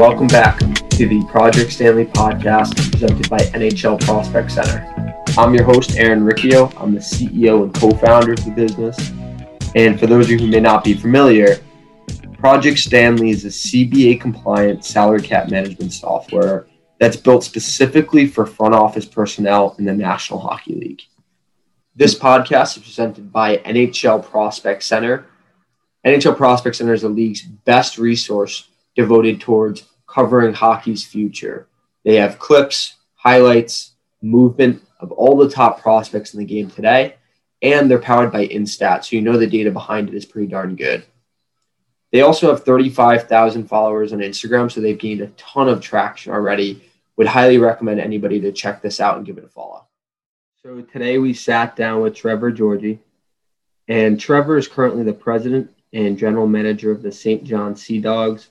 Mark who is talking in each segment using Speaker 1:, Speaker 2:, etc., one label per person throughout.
Speaker 1: welcome back to the Project Stanley podcast presented by NHL Prospect Center. I'm your host, Aaron Riccio. I'm the CEO and co founder of the business. And for those of you who may not be familiar, Project Stanley is a CBA compliant salary cap management software that's built specifically for front office personnel in the National Hockey League. This podcast is presented by NHL Prospect Center. NHL Prospect Center is the league's best resource devoted towards covering hockey's future. They have clips, highlights, movement of all the top prospects in the game today, and they're powered by Instat, so you know the data behind it is pretty darn good. They also have 35,000 followers on Instagram, so they've gained a ton of traction already. Would highly recommend anybody to check this out and give it a follow. So today we sat down with Trevor Georgie, and Trevor is currently the president and general manager of the Saint John Sea Dogs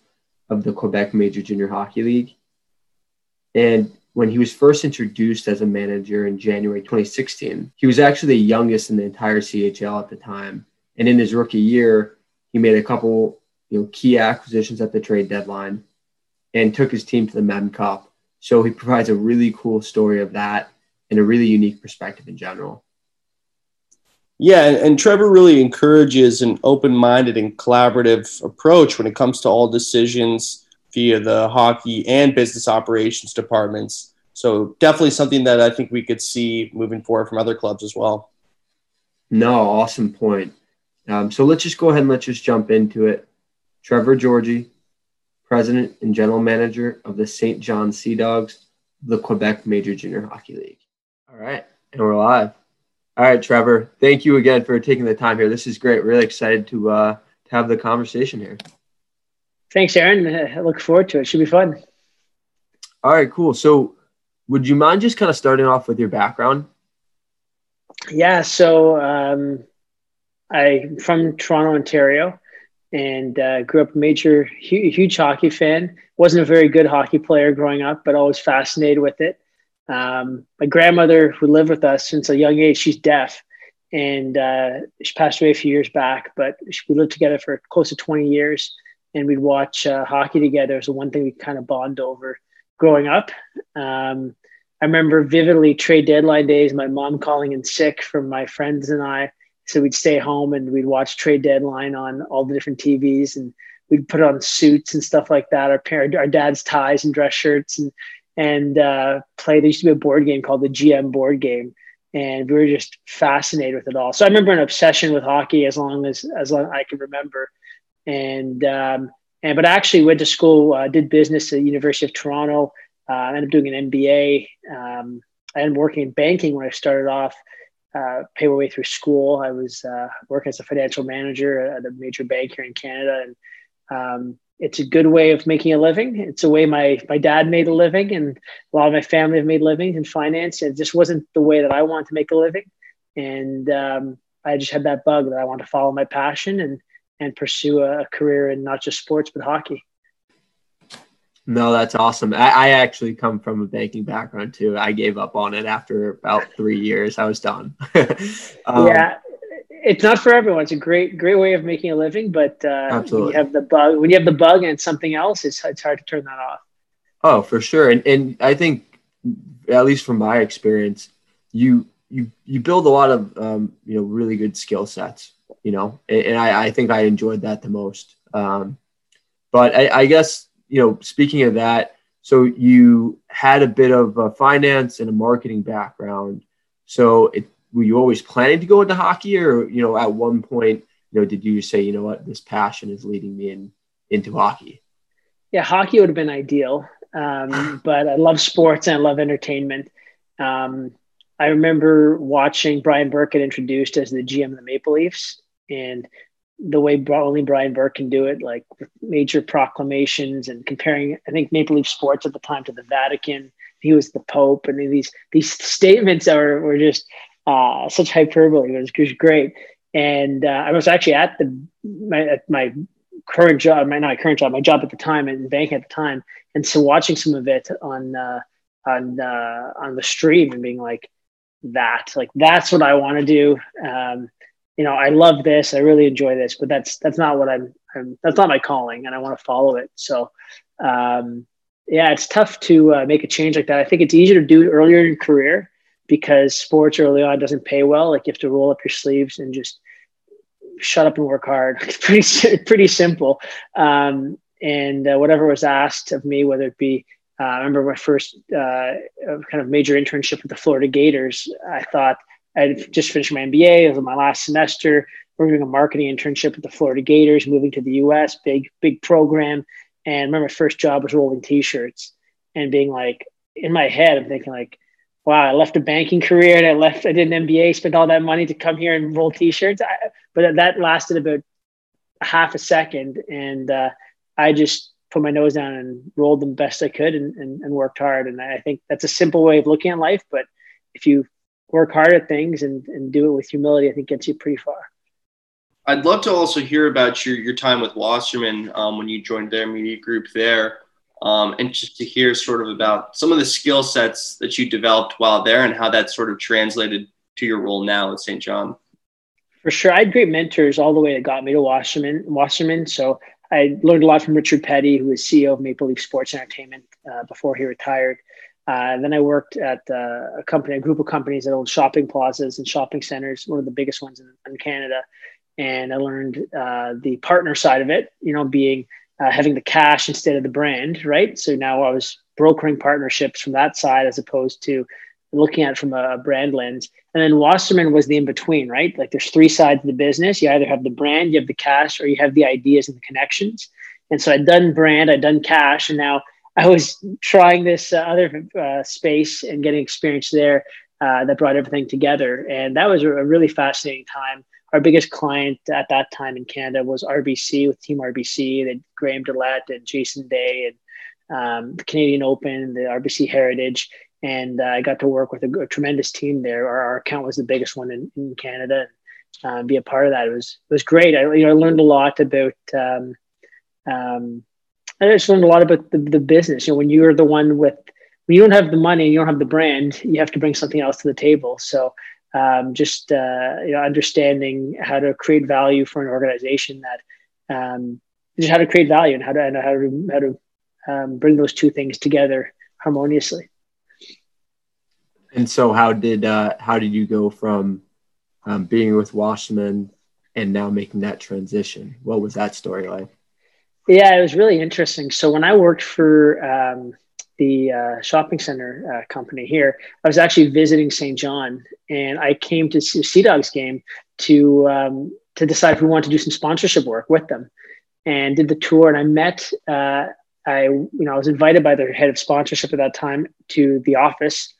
Speaker 1: of the Quebec Major Junior Hockey League. And when he was first introduced as a manager in January 2016, he was actually the youngest in the entire CHL at the time. And in his rookie year, he made a couple you know, key acquisitions at the trade deadline and took his team to the Mem Cup. So he provides a really cool story of that and a really unique perspective in general.
Speaker 2: Yeah, and, and Trevor really encourages an open minded and collaborative approach when it comes to all decisions via the hockey and business operations departments. So, definitely something that I think we could see moving forward from other clubs as well.
Speaker 1: No, awesome point. Um, so, let's just go ahead and let's just jump into it. Trevor Georgie, president and general manager of the Saint John Sea Dogs, the Quebec Major Junior Hockey League. All right, and we're live. All right, Trevor. Thank you again for taking the time here. This is great. Really excited to uh, to have the conversation here.
Speaker 3: Thanks, Aaron. I look forward to it. it. Should be fun.
Speaker 1: All right, cool. So, would you mind just kind of starting off with your background?
Speaker 3: Yeah. So, um, I'm from Toronto, Ontario, and uh, grew up a major, huge, huge hockey fan. wasn't a very good hockey player growing up, but always fascinated with it. Um, my grandmother, who lived with us since a young age, she's deaf, and uh, she passed away a few years back. But we lived together for close to 20 years, and we'd watch uh, hockey together. So one thing we kind of bond over growing up. Um, I remember vividly trade deadline days. My mom calling in sick from my friends and I, so we'd stay home and we'd watch trade deadline on all the different TVs, and we'd put on suits and stuff like that. Our parent, our dad's ties and dress shirts, and and uh, play. There used to be a board game called the GM board game, and we were just fascinated with it all. So I remember an obsession with hockey as long as as long as I can remember, and um, and but I actually went to school, uh, did business at the University of Toronto. Uh, I ended up doing an MBA. Um, I ended up working in banking when I started off. Uh, pay my way through school. I was uh, working as a financial manager at a major bank here in Canada, and um, it's a good way of making a living. It's a way my my dad made a living, and a lot of my family have made livings in finance. It just wasn't the way that I wanted to make a living, and um, I just had that bug that I want to follow my passion and and pursue a career in not just sports but hockey.
Speaker 1: No, that's awesome. I, I, actually come from a banking background too. I gave up on it after about three years. I was done.
Speaker 3: um, yeah, it's not for everyone. It's a great, great way of making a living, but uh, when you have the bug, when you have the bug and it's something else, it's it's hard to turn that off.
Speaker 1: Oh, for sure, and and I think, at least from my experience, you you you build a lot of um, you know really good skill sets, you know, and, and I I think I enjoyed that the most. Um, but I, I guess you know, speaking of that, so you had a bit of a finance and a marketing background, so it were you always planning to go into hockey or you know at one point you know did you say you know what? This passion is leading me in into hockey
Speaker 3: yeah hockey would have been ideal. Um, but i love sports and i love entertainment. Um, i remember watching brian burke get introduced as the gm of the maple leafs and the way only brian burke can do it like major proclamations and comparing i think maple leaf sports at the time to the vatican. He was the pope. And these these statements are were just uh, such hyperbole. It was, it was great. And uh, I was actually at the my, at my current job, my not current job, my job at the time in bank at the time, and so watching some of it on uh, on uh, on the stream and being like, that like that's what I want to do. Um, you know, I love this, I really enjoy this, but that's that's not what I'm. I'm that's not my calling, and I want to follow it. So, um, yeah, it's tough to uh, make a change like that. I think it's easier to do earlier in career because sports early on doesn't pay well. Like you have to roll up your sleeves and just shut up and work hard. It's pretty pretty simple. Um, and uh, whatever was asked of me, whether it be uh, I remember my first uh, kind of major internship with the Florida Gators. I thought I'd just finished my MBA. It was my last semester. We are doing a marketing internship with the Florida Gators, moving to the US, big, big program. And I remember my first job was rolling t-shirts and being like, in my head, I'm thinking like, wow, I left a banking career and I left, I did an MBA, spent all that money to come here and roll t-shirts. I, but that lasted about half a second. And uh, I just put my nose down and rolled the best I could and, and, and worked hard. And I think that's a simple way of looking at life. But if you work hard at things and, and do it with humility, I think gets you pretty far.
Speaker 2: I'd love to also hear about your, your time with Wasserman um, when you joined their media group there. Um, and just to hear sort of about some of the skill sets that you developed while there and how that sort of translated to your role now at Saint John.
Speaker 3: For sure. I had great mentors all the way that got me to Wasserman. Wasserman. So I learned a lot from Richard Peddie, who was CEO of Maple Leaf Sports Entertainment uh, before he retired. Uh, then I worked at uh, a company, a group of companies that owned shopping plazas and shopping centers, one of the biggest ones in, in Canada. And I learned uh, the partner side of it, you know, being uh, having the cash instead of the brand, right? So now I was brokering partnerships from that side as opposed to looking at it from a brand lens. And then Wasserman was the in between, right? Like there's three sides of the business. You either have the brand, you have the cash, or you have the ideas and the connections. And so I'd done brand, I'd done cash, and now I was trying this uh, other uh, space and getting experience there uh, that brought everything together. And that was a really fascinating time. Our biggest client at that time in Canada was RBC with Team RBC, that Graham DeLaet and Jason Day and um, the Canadian Open, the RBC Heritage. And uh, I got to work with a, a tremendous team there. Our, our, account was the biggest one in, in Canada. Um, be a part of that. It was it was great. I you know I learned a lot about um, um, I just learned a lot about the, the business. You know, when you're the one with, when you don't have the money, and you don't have the brand, you have to bring something else to the table. So um, just uh, you know, understanding how to create value for an organization that um, just how to create value and how to and how to how to um, bring those two things together harmoniously.
Speaker 1: And so, how did uh, how did you go from um, being with Wasserman and now making that transition? What was that story like?
Speaker 3: Yeah, it was really interesting. So when I worked for um, the uh, shopping center uh, company here, I was actually visiting Saint John, and I came to Sea Dogs game to um, to decide if we wanted to do some sponsorship work with them, and did the tour. And I met, uh, I you know, I was invited by their head of sponsorship at that time to the office.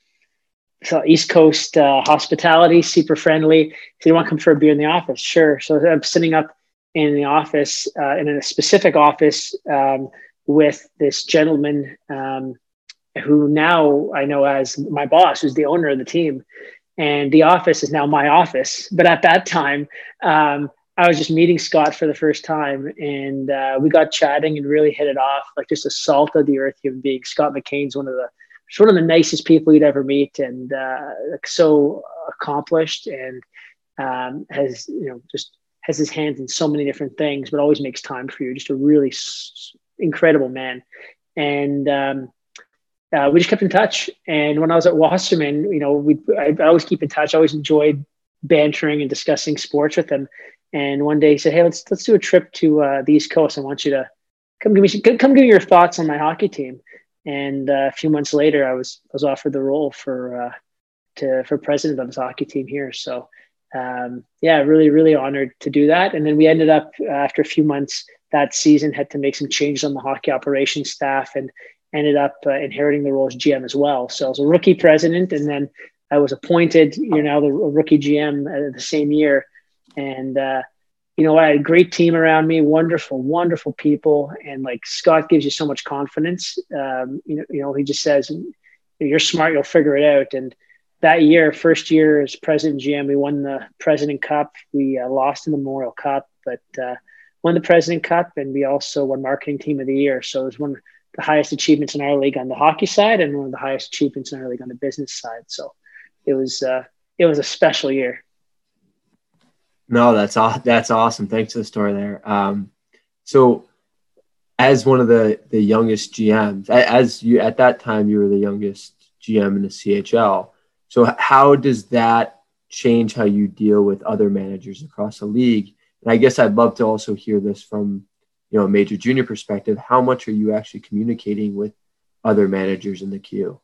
Speaker 3: So East Coast uh, hospitality, super friendly. So you want to come for a beer in the office? Sure. So I'm sitting up in the office, uh, in a specific office um, with this gentleman um, who now I know as my boss, who's the owner of the team. And the office is now my office. But at that time, um, I was just meeting Scott for the first time, and uh, we got chatting and really hit it off, like just a salt of the earth human being. Scott McCain's one of the one of the nicest people you'd ever meet, and uh, like so accomplished, and um, has you know just has his hands in so many different things, but always makes time for you. Just a really s- incredible man. And um, uh, we just kept in touch. And when I was at Wasserman, you know, we I, I always keep in touch. I always enjoyed bantering and discussing sports with him. And one day he said, "Hey, let's let's do a trip to uh, the East Coast. I want you to come give me come give me your thoughts on my hockey team." And uh, a few months later, I was was offered the role for uh, to for president of his hockey team here. So um, yeah, really, really honored to do that. And then we ended up uh, after a few months that season had to make some changes on the hockey operations staff and ended up uh, inheriting the role as GM as well. So I was a rookie president, and then I was appointed, you know, the rookie GM uh, the same year. And uh, you know, I had a great team around me, wonderful, wonderful people, and like Scott gives you so much confidence. Um, you know, you know, he just says, "You're smart, you'll figure it out." And that year, first year as president GM, we won the President Cup. We uh, lost in the Memorial Cup, but uh, won the President Cup, and we also won Marketing Team of the Year. So it was one the highest achievements in our league on the hockey side, and one of the highest achievements in our league on the business side. So it was uh, it was a special year.
Speaker 1: No, that's that's awesome. Thanks for the story there. Um, so, as one of the the youngest GMs, as you at that time you were the youngest GM in the CHL. So, how does that change how you deal with other managers across the league? And I guess I'd love to also hear this from you know a major junior perspective. How much are you actually communicating with other managers in the queue?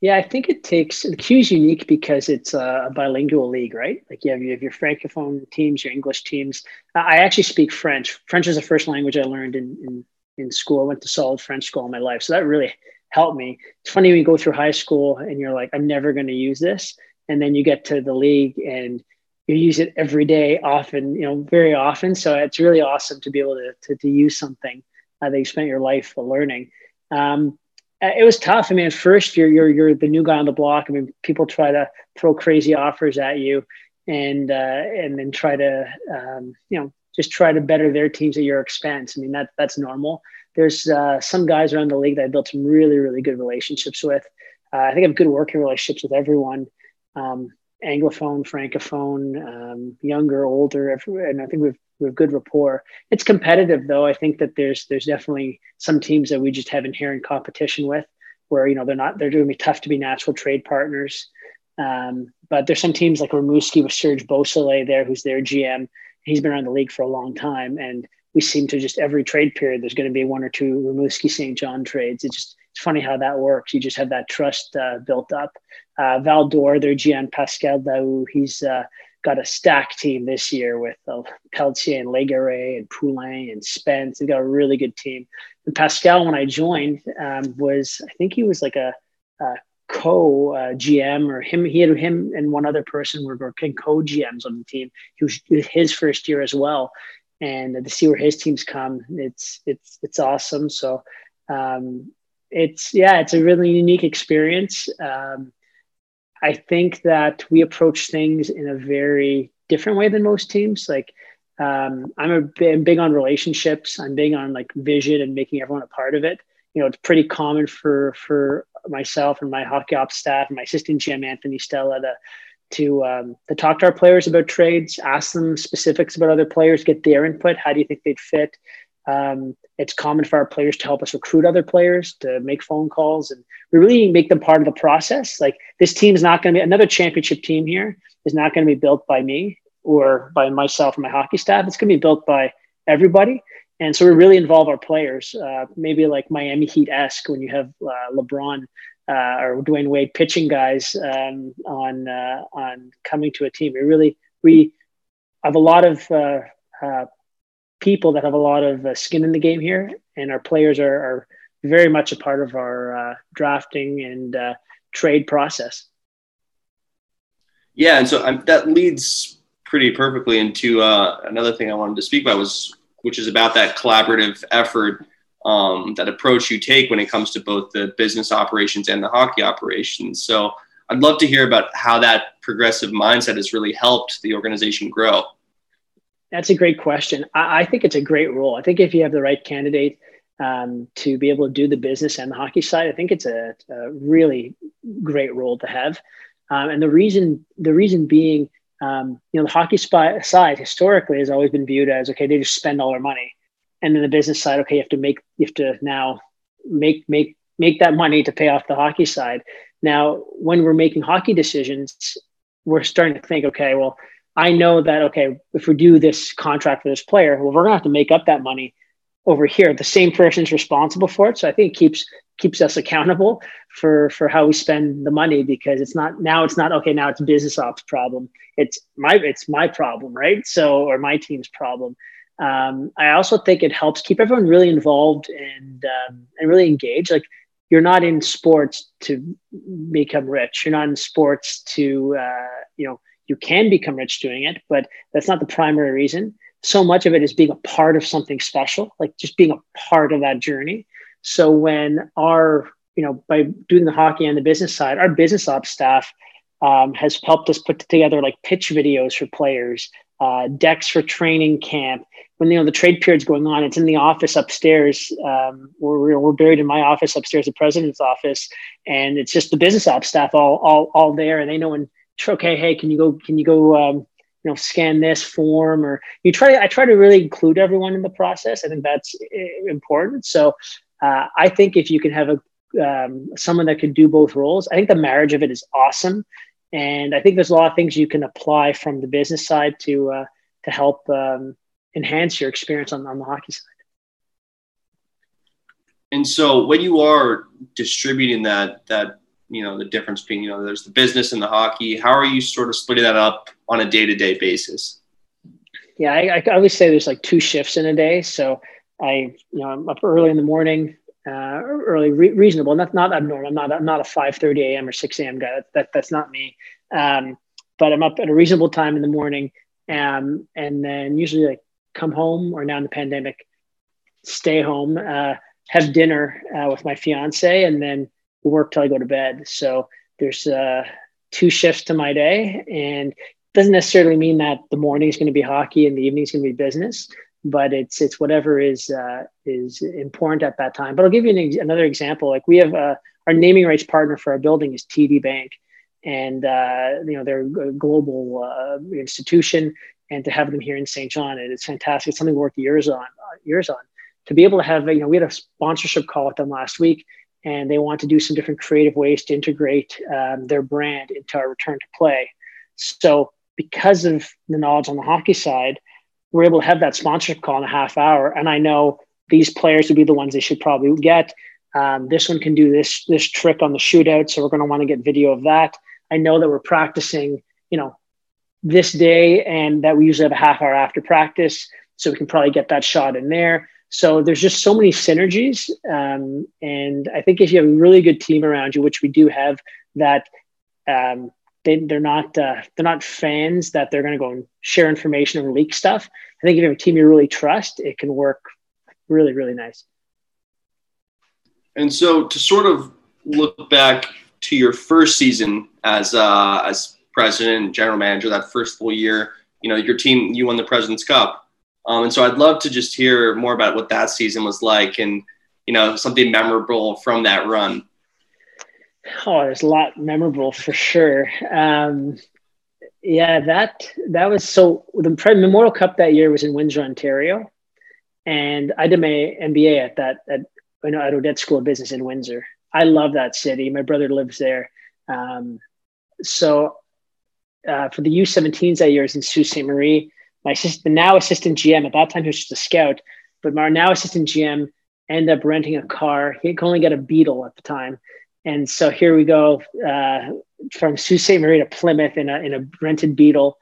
Speaker 3: Yeah, I think it takes the queue is unique because it's a bilingual league, right? Like you have, you have your francophone teams, your English teams. I actually speak French. French is the first language I learned in, in in school. I went to solid French school in my life, so that really helped me. It's funny when you go through high school and you're like, I'm never going to use this, and then you get to the league and you use it every day, often, you know, very often. So it's really awesome to be able to to, to use something uh, that you spent your life learning. Um, uh, it was tough. I mean, at first you're you're you're the new guy on the block. I mean, people try to throw crazy offers at you, and uh, and then try to um, you know just try to better their teams at your expense. I mean, that that's normal. There's uh, some guys around the league that I built some really really good relationships with. Uh, I think I have good working relationships with everyone. Um, Anglophone, Francophone, um, younger, older, and I think we've we have good rapport. It's competitive though. I think that there's there's definitely some teams that we just have inherent competition with, where you know they're not they're going to be tough to be natural trade partners. Um, but there's some teams like Rimouski with Serge Beausoleil there, who's their GM. He's been around the league for a long time, and we seem to just every trade period there's going to be one or two Rimouski Saint John trades. It just funny how that works. You just have that trust uh, built up. Uh, Val d'Or, their GM Pascal Daoust, he's uh, got a stack team this year with uh, Pelletier and Legare and Poulain and Spence. They've got a really good team. And Pascal, when I joined, um, was I think he was like a, a co uh, GM or him. He had him and one other person were working co GMs on the team. He was his first year as well, and to see where his teams come, it's it's it's awesome. So. Um, it's yeah, it's a really unique experience. Um, I think that we approach things in a very different way than most teams. Like, um, I'm a big, big on relationships. I'm big on like vision and making everyone a part of it. You know, it's pretty common for for myself and my hockey ops staff and my assistant GM Anthony Stella to to um, to talk to our players about trades, ask them specifics about other players, get their input. How do you think they'd fit? Um, it's common for our players to help us recruit other players, to make phone calls, and we really make them part of the process. Like this team is not going to be another championship team here is not going to be built by me or by myself and my hockey staff. It's going to be built by everybody. And so we really involve our players, uh, maybe like Miami Heat esque when you have uh, LeBron uh, or Dwyane Wade pitching guys um, on uh, on coming to a team. We really we have a lot of uh, uh, people that have a lot of uh, skin in the game here, and our players are, are very much a part of our uh, drafting and uh, trade process.
Speaker 2: Yeah, and so um, that leads pretty perfectly into uh, another thing I wanted to speak about was, which is about that collaborative effort, um, that approach you take when it comes to both the business operations and the hockey operations. So I'd love to hear about how that progressive mindset has really helped the organization grow.
Speaker 3: That's a great question. I, I, think it's a great role. I think if you have the right candidate um, to be able to do the business and the hockey side, I think it's a, a really great role to have. Um, and the reason, the reason being, um, you know, the hockey side historically has always been viewed as okay, they just spend all their money, and then the business side, okay, you have to make, you have to now make make make that money to pay off the hockey side. Now, when we're making hockey decisions, we're starting to think, okay, well, I know that okay, if we do this contract for this player, well, we're gonna have to make up that money over here. The same person's responsible for it, so I think it keeps keeps us accountable for for how we spend the money because it's not now it's not okay now it's business ops problem. It's my it's my problem right? So or my team's problem. Um, i also think it helps keep everyone really involved and um, and really engaged. Like you're not in sports to become rich. You're not in sports to uh, you know you can become rich doing it, but that's not the primary reason. So much of it is being a part of something special, like just being a part of that journey. So when our, you know, by doing the hockey and the business side, our business ops staff um, has helped us put together like pitch videos for players, uh, decks for training camp. When you know the trade period's going on, it's in the office upstairs. Um, we're, we're buried in my office upstairs, the president's office, and it's just the business ops staff all all all there, and they know when okay, hey, can you go? Can you go? Um, you know scan this form or you try i try to really include everyone in the process i think that's eh, important so uh, i think if you can have a um, someone that can do both roles i think the marriage of it is awesome and i think there's a lot of things you can apply from the business side to uh, to help um, enhance your experience on, on the hockey side
Speaker 2: and so when you are distributing that that you know the difference between you know there's the business and the hockey. How are you sort of splitting that up on a day-to-day basis?
Speaker 3: Yeah I, I always say there's like two shifts in a day. So i you know i'm up early in the morning uh, early re- reasonable not not abnormal i'm not i'm not a 5 30 a.m or 6 a.m guy. That, that that's not me. Um, but i'm up at a reasonable time in the morning um, and then usually like come home or now in the pandemic stay home uh, have dinner uh, with my fiance and then work till I go to bed. So there's uh, two shifts to my day, and doesn't necessarily mean that the morning is going to be hockey and the evening is going to be business, but it's it's whatever is uh, is important at that time. But I'll give you an, another example. Like we have uh, our naming rights partner for our building is TD Bank, and uh, you know they're a global uh, institution, and to have them here in Saint John, it's fantastic. It's something we worked years on, uh, years on. To be able to have, you know, we had a sponsorship call with them last week, and they want to do some different creative ways to integrate um, their brand into our return to play. So, because of the knowledge on the hockey side, we're able to have that sponsorship call in a half hour. And I know these players would be the ones they should probably get. Um, this one can do this this trick on the shootout, so we're going to want to get video of that. I know that we're practicing, you know, this day, and that we usually have a half hour after practice, so we can probably get that shot in there. So there's just so many synergies. Um, and I think if you have a really good team around you, which we do have, that um, they, they're not uh, they're not fans that they're going to go and share information or leak stuff. I think if you have a team you really trust, it can work really really nice.
Speaker 2: And so to sort of look back to your first season as uh, as president and general manager, that first full year, you know, your team you won the President's Cup. Um, and so I'd love to just hear more about what that season was like and, you know, something memorable from that run.
Speaker 3: Oh, there's a lot memorable for sure. Um, yeah, that that was so the Memorial Cup that year was in Windsor, Ontario, and I did my MBA at that at you know at Odette School of Business in Windsor. I love that city. My brother lives there, um, so uh, for the U17s that year was in Sault Ste. Marie my assistant, now assistant GM at that time he was just a scout, but my now assistant GM ended up renting a car. He could only get a Beetle at the time, and so here we go uh, from Sault Ste. Marie to Plymouth in a in a rented Beetle,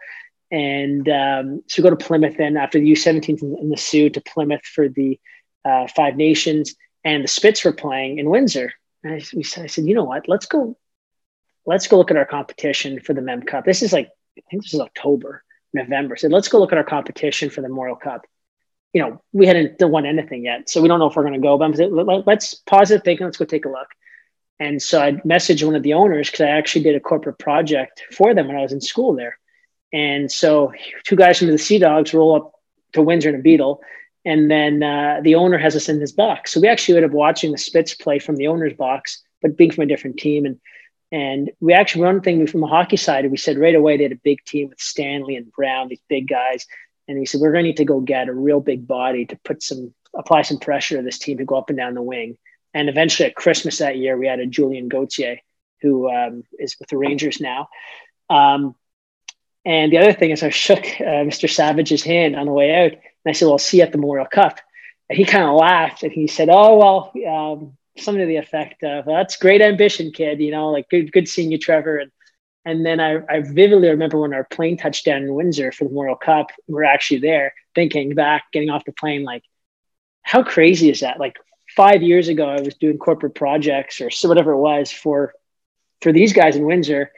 Speaker 3: and um, so we go to Plymouth then after the U17 in the Soo to Plymouth for the uh, Five Nations, and the Spits were playing in Windsor. And I, we, I said, you know what? Let's go. Let's go look at our competition for the Mem Cup. This is like I think this is October November. Said, let's go look at our competition for the Memorial Cup. You know, we hadn't won anything yet, so we don't know if we're going to go. But I'm let's pause it, thinking, let's go take a look. And so I messaged one of the owners because I actually did a corporate project for them when I was in school there. And so two guys from the Sea Dogs roll up to Windsor in a Beetle, and then uh, the owner has us in his box. So we actually ended up watching the Spits play from the owner's box, but being from a different team. And and we actually, one thing from the hockey side, we said right away they had a big team with Stanley and Brown, these big guys. And we said, we're going to need to go get a real big body to put some, apply some pressure to this team to go up and down the wing. And eventually at Christmas that year, we had a Julien Gauthier, who um, is with the Rangers now. Um, and the other thing is, I shook uh, Mr. Savage's hand on the way out. And I said, well, I'll see you at the Memorial Cup. And he kind of laughed and he said, oh, well, um, something to the effect of that's great ambition kid you know like good good seeing you trevor. And and then I, I vividly remember when our plane touched down in windsor for the memorial cup we we're actually there thinking back getting off the plane like how crazy is that? Like five years ago i was doing corporate projects or whatever it was for for these guys in windsor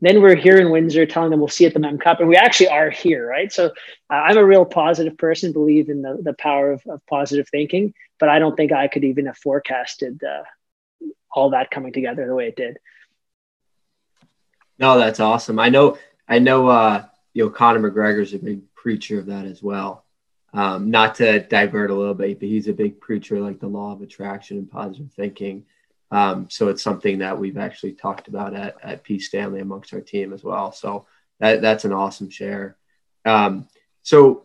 Speaker 3: then we're here in Windsor telling them we'll see at the Mem Cup, and we actually are here, right? So uh, I'm a real positive person, believe in the, the power of, of positive thinking, but I don't think I could even have forecasted uh, all that coming together the way it did.
Speaker 1: No, that's awesome. I know, I know, uh, you know, Conor McGregor's a big preacher of that as well. Um, not to divert a little bit, but he's a big preacher like the law of attraction and positive thinking. Um, so it's something that we've actually talked about at, at Peace Stanley amongst our team as well. So that, that's an awesome share. Um, so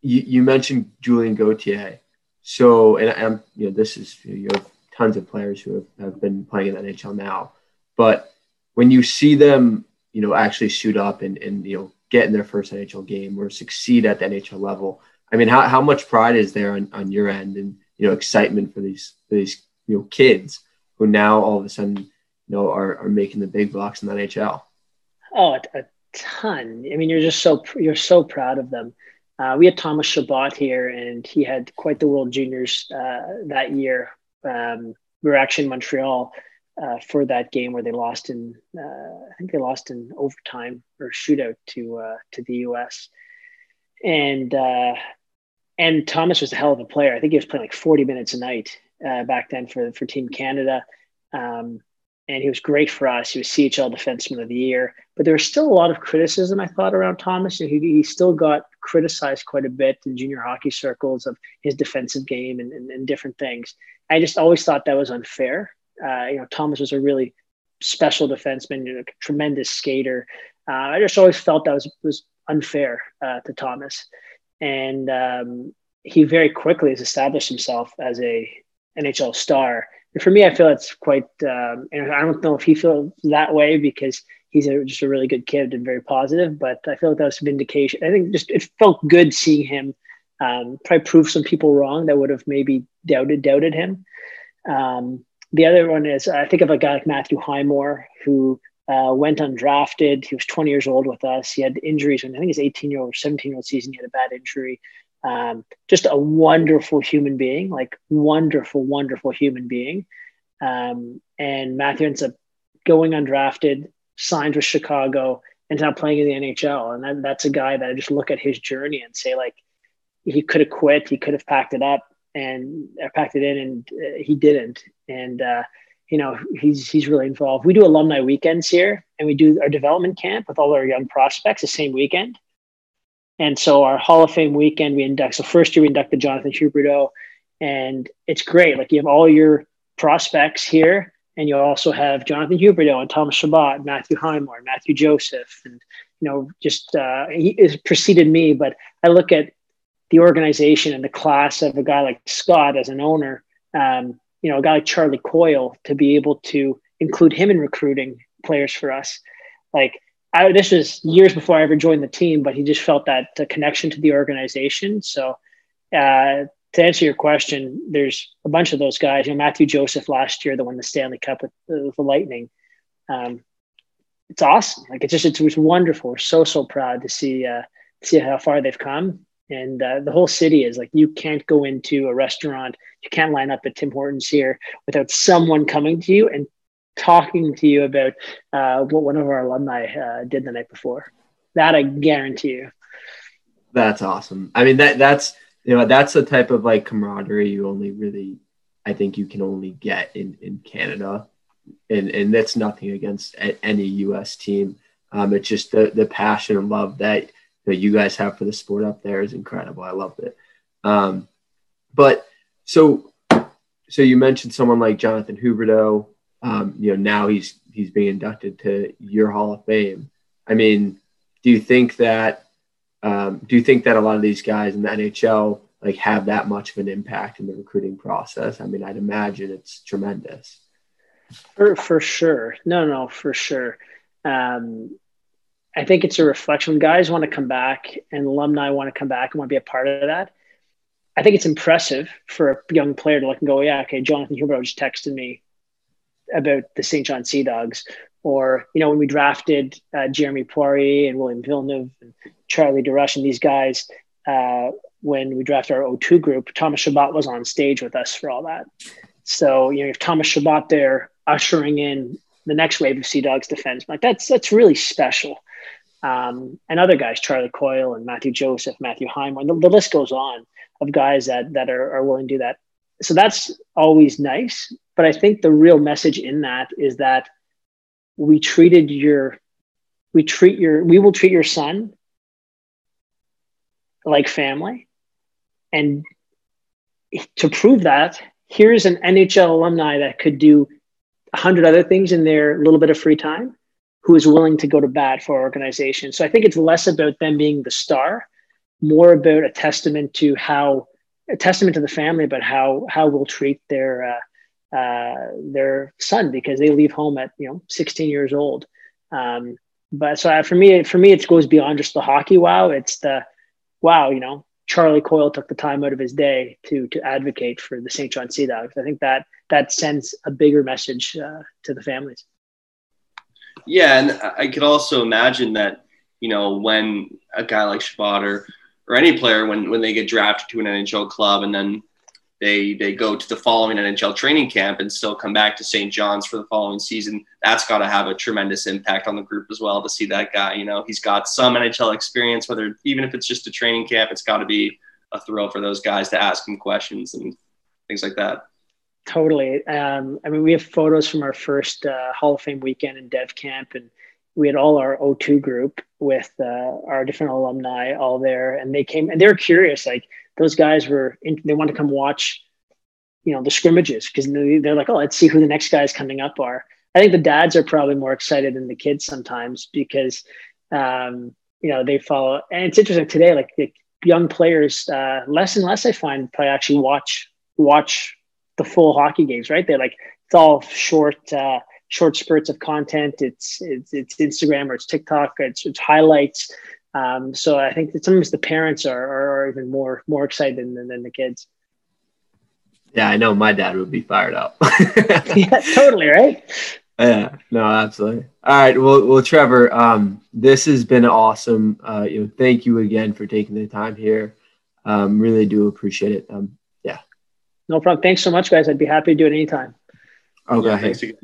Speaker 1: you, you mentioned Julien Gauthier. So, and I'm, you know, this is, you have tons of players who have, have been playing in the NHL now, but when you see them, you know, actually shoot up and, and, you know, get in their first NHL game or succeed at the NHL level, I mean, how, how much pride is there on, on your end and, you know, excitement for these, for these, you know, kids who now all of a sudden, you know, are, are making the big bucks in the NHL?
Speaker 3: Oh, a, a ton. I mean, you're just so, you're so proud of them. Uh, we had Thomas Chabot here, and he had quite the World Juniors uh, that year. Um, we were actually in Montreal uh, for that game where they lost in, uh, I think they lost in overtime or shootout to uh, to the U.S. And uh, and Thomas was a hell of a player. I think he was playing like 40 minutes a night back then for for Team Canada. Um, and he was great for us. He was CHL Defenseman of the Year, but there was still a lot of criticism I thought around Thomas. He, he still got criticized quite a bit in junior hockey circles of his defensive game and, and, and different things. I just always thought that was unfair. Uh, you know, Thomas was a really special defenseman, you know, tremendous skater. Uh, I just always felt that was was unfair uh, to Thomas, and um, he very quickly has established himself as a NHL star And for me, I feel it's quite, um, and I don't know if he feels that way because he's a, just a really good kid and very positive, but I feel like that was some indication. I think just it felt good seeing him um, probably prove some people wrong that would have maybe doubted, doubted him. Um, the other one is I think of a guy like Matthew Highmore who uh, went undrafted. He was 20 years old with us. He had injuries when I think his 18 year old or 17 year old season. He had a bad injury um, just a wonderful human being, like wonderful, wonderful human being. Um, and Matthew ends up going undrafted, signed with Chicago, and now playing in the NHL. And that, that's a guy that I just look at his journey and say, like, he could have quit, he could have packed it up and uh, packed it in, and uh, he didn't. And uh, you know, he's he's really involved. We do alumni weekends here, and we do our development camp with all our young prospects the same weekend. And so our Hall of Fame weekend, we induct. So first year we inducted Jonathan Huberdeau, and it's great. Like you have all your prospects here, and you also have Jonathan Huberdeau and Thomas Chabot, Matthew Highmore, Matthew Joseph, and you know just uh, he has preceded me. But I look at the organization and the class of a guy like Scott as an owner. Um, you know, a guy like Charlie Coyle to be able to include him in recruiting players for us. Like I, this was years before I ever joined the team, but he just felt that connection to the organization. So, uh, to answer your question, there's a bunch of those guys. You know, Matthew Joseph last year that won the Stanley Cup with, uh, with the Lightning. Um, it's awesome. Like it's just it's, it's wonderful. We're so so proud to see uh, see how far they've come. And uh, the whole city is like you can't go into a restaurant, you can't line up at Tim Hortons here without someone coming to you and talking to you about uh, what one of our alumni uh, did the night before. That I guarantee you.
Speaker 1: That's awesome. I mean that that's you know that's the type of like camaraderie you only really I think you can only get in in Canada, and and that's nothing against any U.S. team. Um, it's just the the passion and love that that you guys have for the sport up there is incredible. I loved it. Um, but so so you mentioned someone like Jonathan Huberdeau um, you know, now he's he's being inducted to your Hall of Fame. I mean, do you think that um, do you think that a lot of these guys in the NHL like have that much of an impact in the recruiting process? I mean, I'd imagine it's tremendous.
Speaker 3: For for sure, no, no, for sure. Um, I think it's a reflection. Guys want to come back and alumni want to come back and want to be a part of that. I think it's impressive for a young player to look and go, yeah, okay, Jonathan Huberdeau just texted me about the Saint John Sea Dogs, or you know when we drafted uh, Jeremy Poirier and William Villeneuve and Charlie DesRoches and these guys. Uh, when we drafted our O2 group, Thomas Chabot was on stage with us for all that. So you know, if Thomas Chabot there ushering in the next wave of Sea Dogs defense, like that's that's really special. Um, and other guys, Charlie Coyle and Matthew Joseph, Matthew Highmore, the, the list goes on of guys that that are, are willing to do that. So that's always nice. But I think the real message in that is that we treated your, we treat your, we will treat your son like family. And to prove that, here's an NHL alumni that could do a hundred other things in their little bit of free time, who is willing to go to bat for our organization. So I think it's less about them being the star, more about a testament to how a testament to the family about how how we'll treat their uh, uh, their son because they leave home at you know 16 years old. Um, but so for me, for me, it goes beyond just the hockey. Wow, it's the wow. You know, Charlie Coyle took the time out of his day to to advocate for the Saint John Sea Dogs. I think that that sends a bigger message uh, to the families.
Speaker 2: Yeah, and I could also imagine that you know when a guy like Chabot or, any player when when they get drafted to an NHL club and then they they go to the following NHL training camp and still come back to Saint John's for the following season. That's got to have a tremendous impact on the group as well to see that guy. You know, he's got some NHL experience, whether even if it's just a training camp, it's got to be a thrill for those guys to ask him questions and things like that.
Speaker 3: Totally. Um, I mean, we have photos from our first uh, Hall of Fame weekend in Dev Camp, and we had all our O2 group with uh, our different alumni all there, and they came and they were curious. Like those guys were, in, they wanted to come watch, you know, the scrimmages because they're like, oh, let's see who the next guys coming up are. I think the dads are probably more excited than the kids sometimes because, um, you know, they follow. And it's interesting today, like the young players, uh, less and less I find probably actually watch watch the full hockey games, right? They're like it's all short uh, short spurts of content. It's it's, it's Instagram or it's TikTok. It's, it's highlights. Um, so I think that sometimes the parents are, are, even more more excited than, than the kids.
Speaker 1: Yeah, I know my dad would be fired up.
Speaker 3: yeah, totally right.
Speaker 1: Yeah, no, absolutely. All right, well, well, Trevor, um, this has been awesome. Uh, you know, thank you again for taking the time here. Um, really do appreciate it. Um, yeah,
Speaker 3: no problem. Thanks so much, guys. I'd be happy to do it anytime.
Speaker 1: Okay. Yeah, thanks again.